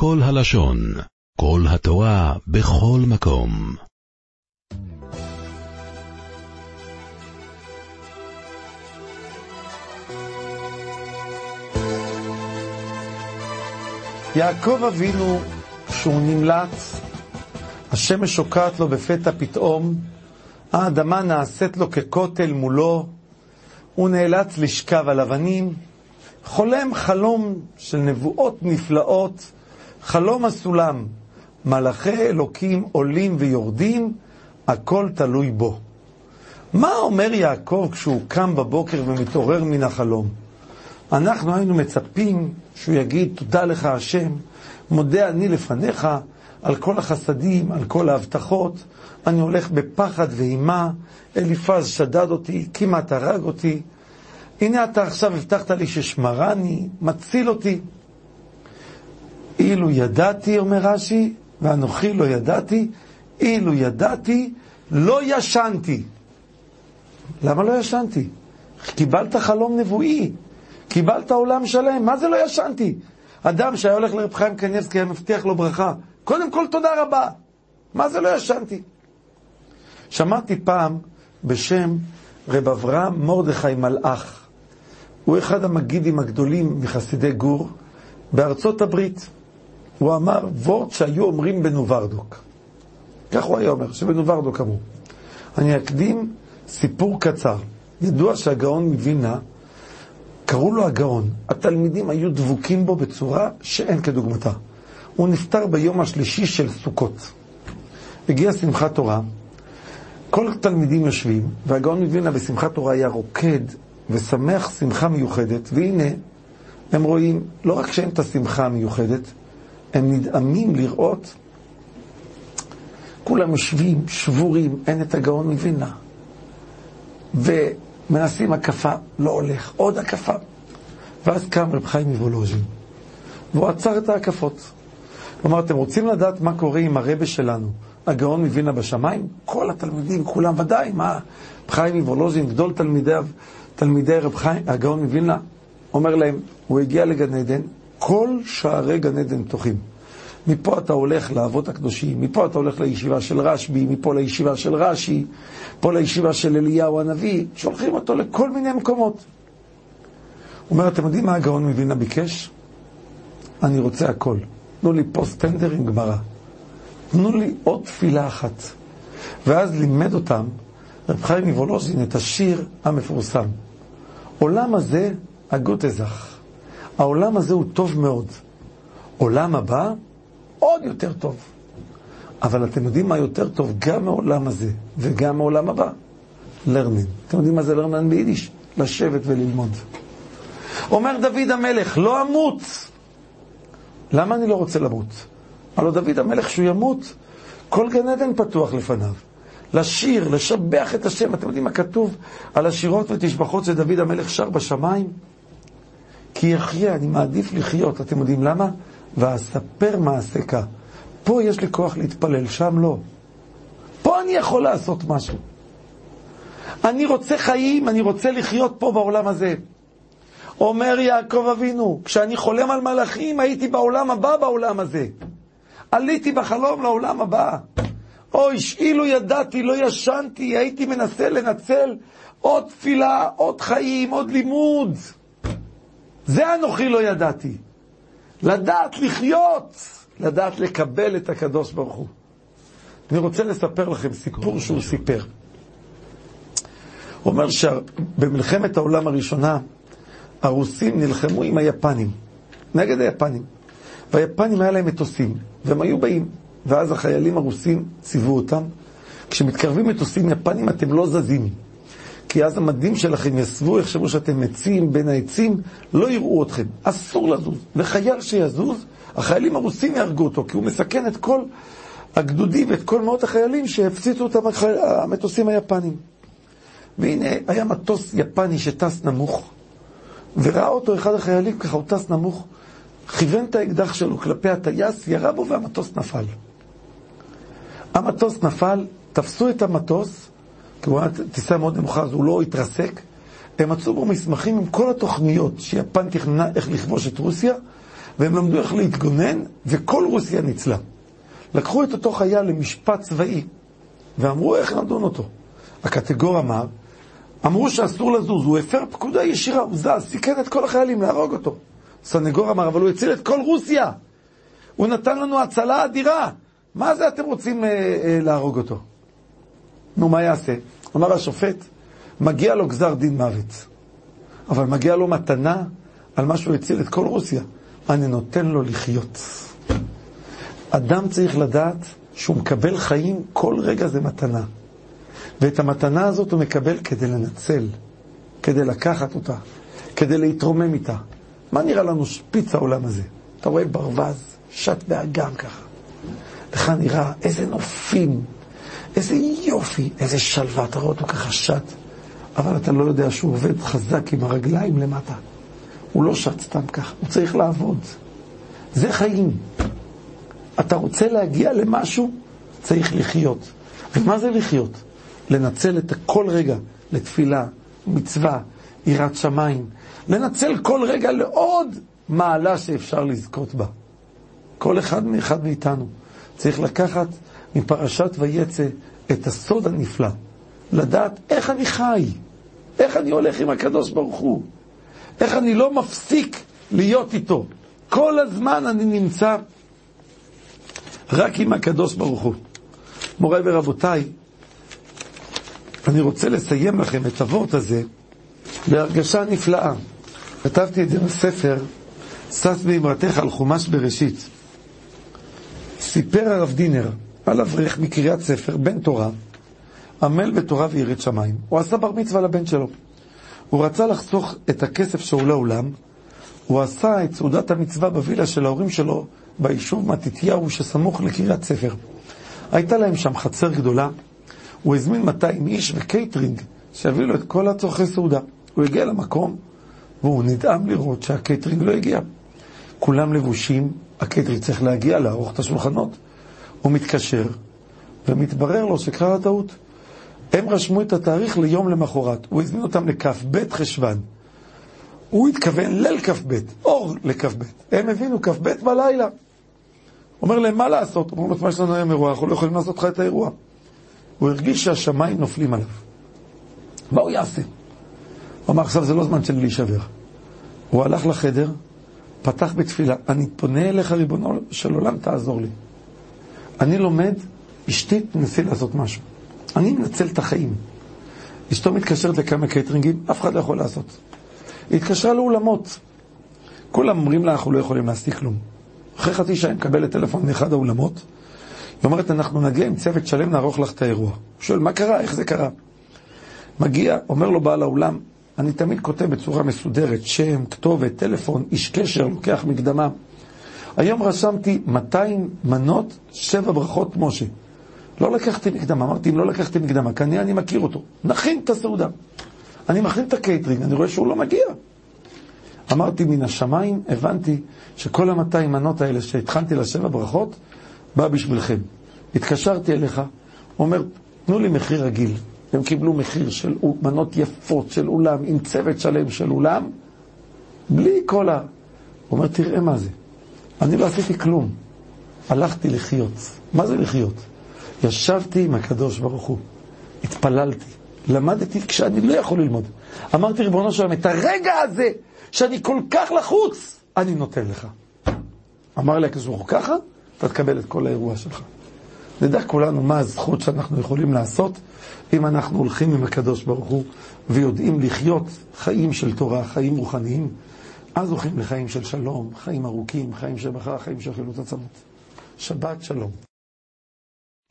כל הלשון, כל התורה, בכל מקום. יעקב אבינו, כשהוא נמלץ, השמש שוקעת לו בפתע פתאום, האדמה נעשית לו ככותל מולו, הוא נאלץ לשכב על אבנים, חולם חלום של נבואות נפלאות, חלום הסולם, מלאכי אלוקים עולים ויורדים, הכל תלוי בו. מה אומר יעקב כשהוא קם בבוקר ומתעורר מן החלום? אנחנו היינו מצפים שהוא יגיד, תודה לך השם, מודה אני לפניך על כל החסדים, על כל ההבטחות, אני הולך בפחד ואימה, אליפז שדד אותי, כמעט הרג אותי, הנה אתה עכשיו הבטחת לי ששמרני, מציל אותי. אילו ידעתי, אומר רש"י, ואנוכי לא ידעתי, אילו ידעתי, לא ישנתי. למה לא ישנתי? קיבלת חלום נבואי, קיבלת עולם שלם, מה זה לא ישנתי? אדם שהיה הולך לרב חיים קניבסקי היה מבטיח לו ברכה, קודם כל תודה רבה, מה זה לא ישנתי? שמעתי פעם בשם רב אברהם מרדכי מלאך, הוא אחד המגידים הגדולים מחסידי גור בארצות הברית. הוא אמר וורט שהיו אומרים בנוברדוק. כך הוא היה אומר, שבנוברדוק אמרו. אני אקדים סיפור קצר. ידוע שהגאון מווילנה, קראו לו הגאון. התלמידים היו דבוקים בו בצורה שאין כדוגמתה. הוא נפטר ביום השלישי של סוכות. הגיעה שמחת תורה, כל התלמידים יושבים, והגאון מווילנה בשמחת תורה היה רוקד ושמח שמחה מיוחדת, והנה, הם רואים לא רק שאין את השמחה המיוחדת, הם נדהמים לראות, כולם יושבים, שבורים, אין את הגאון מווילנה. ומנסים הקפה, לא הולך, עוד הקפה. ואז קם רב חיים מוולוז'ין, והוא עצר את ההקפות. הוא אמר, אתם רוצים לדעת מה קורה עם הרבה שלנו, הגאון מווילנה בשמיים? כל התלמידים, כולם ודאי, מה? רב חיים מוולוז'ין, גדול תלמידיו, תלמידי רב חיים, הגאון מווילנה, אומר להם, הוא הגיע לגן עדן, כל שערי גן עדן פתוחים. מפה אתה הולך לאבות הקדושים, מפה אתה הולך לישיבה של רשב"י, מפה לישיבה של רש"י, פה לישיבה של אליהו הנביא, שולחים אותו לכל מיני מקומות. הוא אומר, אתם יודעים מה הגאון מווילנה ביקש? אני רוצה הכל. תנו לי פוסט טנדר עם גמרא. תנו לי עוד תפילה אחת. ואז לימד אותם רב חיים מוולוז'ין את השיר המפורסם. עולם הזה, הגוטזך. העולם הזה הוא טוב מאוד. עולם הבא, עוד יותר טוב. אבל אתם יודעים מה יותר טוב גם מעולם הזה וגם מעולם הבא? לרנין. אתם יודעים מה זה לרנין ביידיש? לשבת וללמוד. אומר דוד המלך, לא אמות. למה אני לא רוצה למות? הלוא דוד המלך, כשהוא ימות, כל גן עדן פתוח לפניו. לשיר, לשבח את השם. אתם יודעים מה כתוב על השירות ותשבחות שדוד המלך שר בשמיים? כי יחיה, אני מעדיף לחיות. אתם יודעים למה? ואספר מעשיך. פה יש לי כוח להתפלל, שם לא. פה אני יכול לעשות משהו. אני רוצה חיים, אני רוצה לחיות פה בעולם הזה. אומר יעקב אבינו, כשאני חולם על מלאכים, הייתי בעולם הבא בעולם הזה. עליתי בחלום לעולם הבא. אוי, אילו ידעתי, לא ישנתי, הייתי מנסה לנצל עוד תפילה, עוד חיים, עוד לימוד. זה אנוכי לא ידעתי. לדעת לחיות, לדעת לקבל את הקדוש ברוך הוא. אני רוצה לספר לכם סיפור שהוא סיפר. הוא אומר שבמלחמת העולם הראשונה, הרוסים נלחמו עם היפנים, נגד היפנים. והיפנים היה להם מטוסים, והם היו באים. ואז החיילים הרוסים ציוו אותם, כשמתקרבים מטוסים יפנים אתם לא זזים. כי אז המדים שלכם יסבו, יחשבו שאתם עצים בין העצים, לא יראו אתכם. אסור לזוז. וחייל שיזוז, החיילים הרוסים יהרגו אותו, כי הוא מסכן את כל הגדודים ואת כל מאות החיילים שהפציצו אותם המטוסים היפנים. והנה, היה מטוס יפני שטס נמוך, וראה אותו אחד החיילים, ככה הוא טס נמוך, כיוון את האקדח שלו כלפי הטייס, ירה בו והמטוס נפל. המטוס נפל, תפסו את המטוס, כי הוא היה טיסה מאוד נמוכה, אז הוא לא התרסק. הם מצאו בו מסמכים עם כל התוכניות שיפן תכננה איך לכבוש את רוסיה, והם למדו איך להתגונן, וכל רוסיה ניצלה. לקחו את אותו חייל למשפט צבאי, ואמרו איך נדון אותו. הקטגור אמר, אמרו שאסור לזוז, הוא הפר פקודה ישירה, הוא זז, סיכן את כל החיילים להרוג אותו. סנגור אמר, אבל הוא הציל את כל רוסיה. הוא נתן לנו הצלה אדירה. מה זה אתם רוצים אה, אה, להרוג אותו? נו, מה יעשה? אמר השופט, מגיע לו גזר דין מוות, אבל מגיע לו מתנה על מה שהוא הציל את כל רוסיה. אני נותן לו לחיות. אדם צריך לדעת שהוא מקבל חיים, כל רגע זה מתנה. ואת המתנה הזאת הוא מקבל כדי לנצל, כדי לקחת אותה, כדי להתרומם איתה. מה נראה לנו שפיץ העולם הזה? אתה רואה ברווז, שט באגם ככה. לך נראה איזה נופים, איזה יופי, איזה שלווה, אתה רואה אותו ככה שט, אבל אתה לא יודע שהוא עובד חזק עם הרגליים למטה. הוא לא שט סתם ככה, הוא צריך לעבוד. זה חיים. אתה רוצה להגיע למשהו, צריך לחיות. ומה זה לחיות? לנצל את כל רגע לתפילה, מצווה, יראת שמיים. לנצל כל רגע לעוד מעלה שאפשר לזכות בה. כל אחד מאחד מאיתנו צריך לקחת מפרשת ויצא את הסוד הנפלא, לדעת איך אני חי, איך אני הולך עם הקדוש ברוך הוא, איך אני לא מפסיק להיות איתו. כל הזמן אני נמצא רק עם הקדוש ברוך הוא. מוריי ורבותיי, אני רוצה לסיים לכם את הוורט הזה בהרגשה נפלאה. כתבתי את זה בספר, שש באמרתך על חומש בראשית. סיפר הרב דינר על אברך מקריאת ספר, בן תורה, עמל בתורה וירד שמיים. הוא עשה בר מצווה לבן שלו. הוא רצה לחסוך את הכסף שהוא לעולם, הוא עשה את סעודת המצווה בווילה של ההורים שלו ביישוב מתתיהו שסמוך לקריית ספר. הייתה להם שם חצר גדולה, הוא הזמין 200 איש וקייטרינג שיביא לו את כל הצורכי סעודה. הוא הגיע למקום והוא נדהם לראות שהקייטרינג לא הגיע. כולם לבושים, הקייטרינג צריך להגיע לערוך את השולחנות. הוא מתקשר ומתברר לו שקרה טעות. הם רשמו את התאריך ליום למחרת. הוא הזמין אותם לכ"ב חשוון. הוא התכוון ליל כ"ב, אור לכ"ב. הם הבינו כ"ב בלילה. אומר להם, מה לעשות? אומרים לו, מה יש לנו היום אירוע, אנחנו לא יכולים לעשות לך את האירוע. הוא הרגיש שהשמיים נופלים עליו. מה הוא יעשה? הוא אמר, עכשיו זה לא זמן שלי להישבר. הוא הלך לחדר, פתח בתפילה, אני פונה אליך, ריבונו של עולם, תעזור לי. אני לומד, אשתי תנסי לעשות משהו. אני מנצל את החיים. אשתו מתקשרת לכמה קייטרינגים, אף אחד לא יכול לעשות. היא התקשרה לאולמות. כולם אומרים לה, אנחנו לא יכולים להשיג כלום. אחרי חצי שעה היא מקבלת טלפון מאחד האולמות, היא אומרת, אנחנו נגיע עם צוות שלם, נערוך לך את האירוע. הוא שואל, מה קרה? איך זה קרה? מגיע, אומר לו בעל האולם, אני תמיד כותב בצורה מסודרת, שם, כתובת, טלפון, איש קשר, לוקח מקדמה. היום רשמתי 200 מנות, שבע ברכות משה. לא לקחתי מקדמה, אמרתי, אם לא לקחתי מקדמה, כנראה אני מכיר אותו. נכין את הסעודה. אני מכין את הקייטרינג, אני רואה שהוא לא מגיע. אמרתי, מן השמיים הבנתי שכל ה-200 מנות האלה שהתחלתי לשבע ברכות, בא בשבילכם. התקשרתי אליך, הוא אומר, תנו לי מחיר רגיל. הם קיבלו מחיר של מנות יפות של אולם, עם צוות שלם של אולם, בלי כל ה... הוא אומר, תראה מה זה. אני לא עשיתי כלום. הלכתי לחיות. מה זה לחיות? ישבתי עם הקדוש ברוך הוא, התפללתי, למדתי כשאני לא יכול ללמוד. אמרתי, ריבונו שלום, את הרגע הזה, שאני כל כך לחוץ, אני נותן לך. אמר לי הקדוש ברוך הוא, ככה אתה תקבל את כל האירוע שלך. נדע כולנו מה הזכות שאנחנו יכולים לעשות אם אנחנו הולכים עם הקדוש ברוך הוא ויודעים לחיות חיים של תורה, חיים רוחניים, אז הולכים לחיים של שלום, חיים ארוכים, חיים של מחר, חיים של חילוט עצמות. שבת שלום.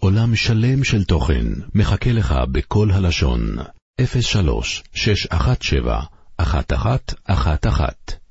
עולם שלם של תוכן מחכה לך בכל הלשון, 03 617 1111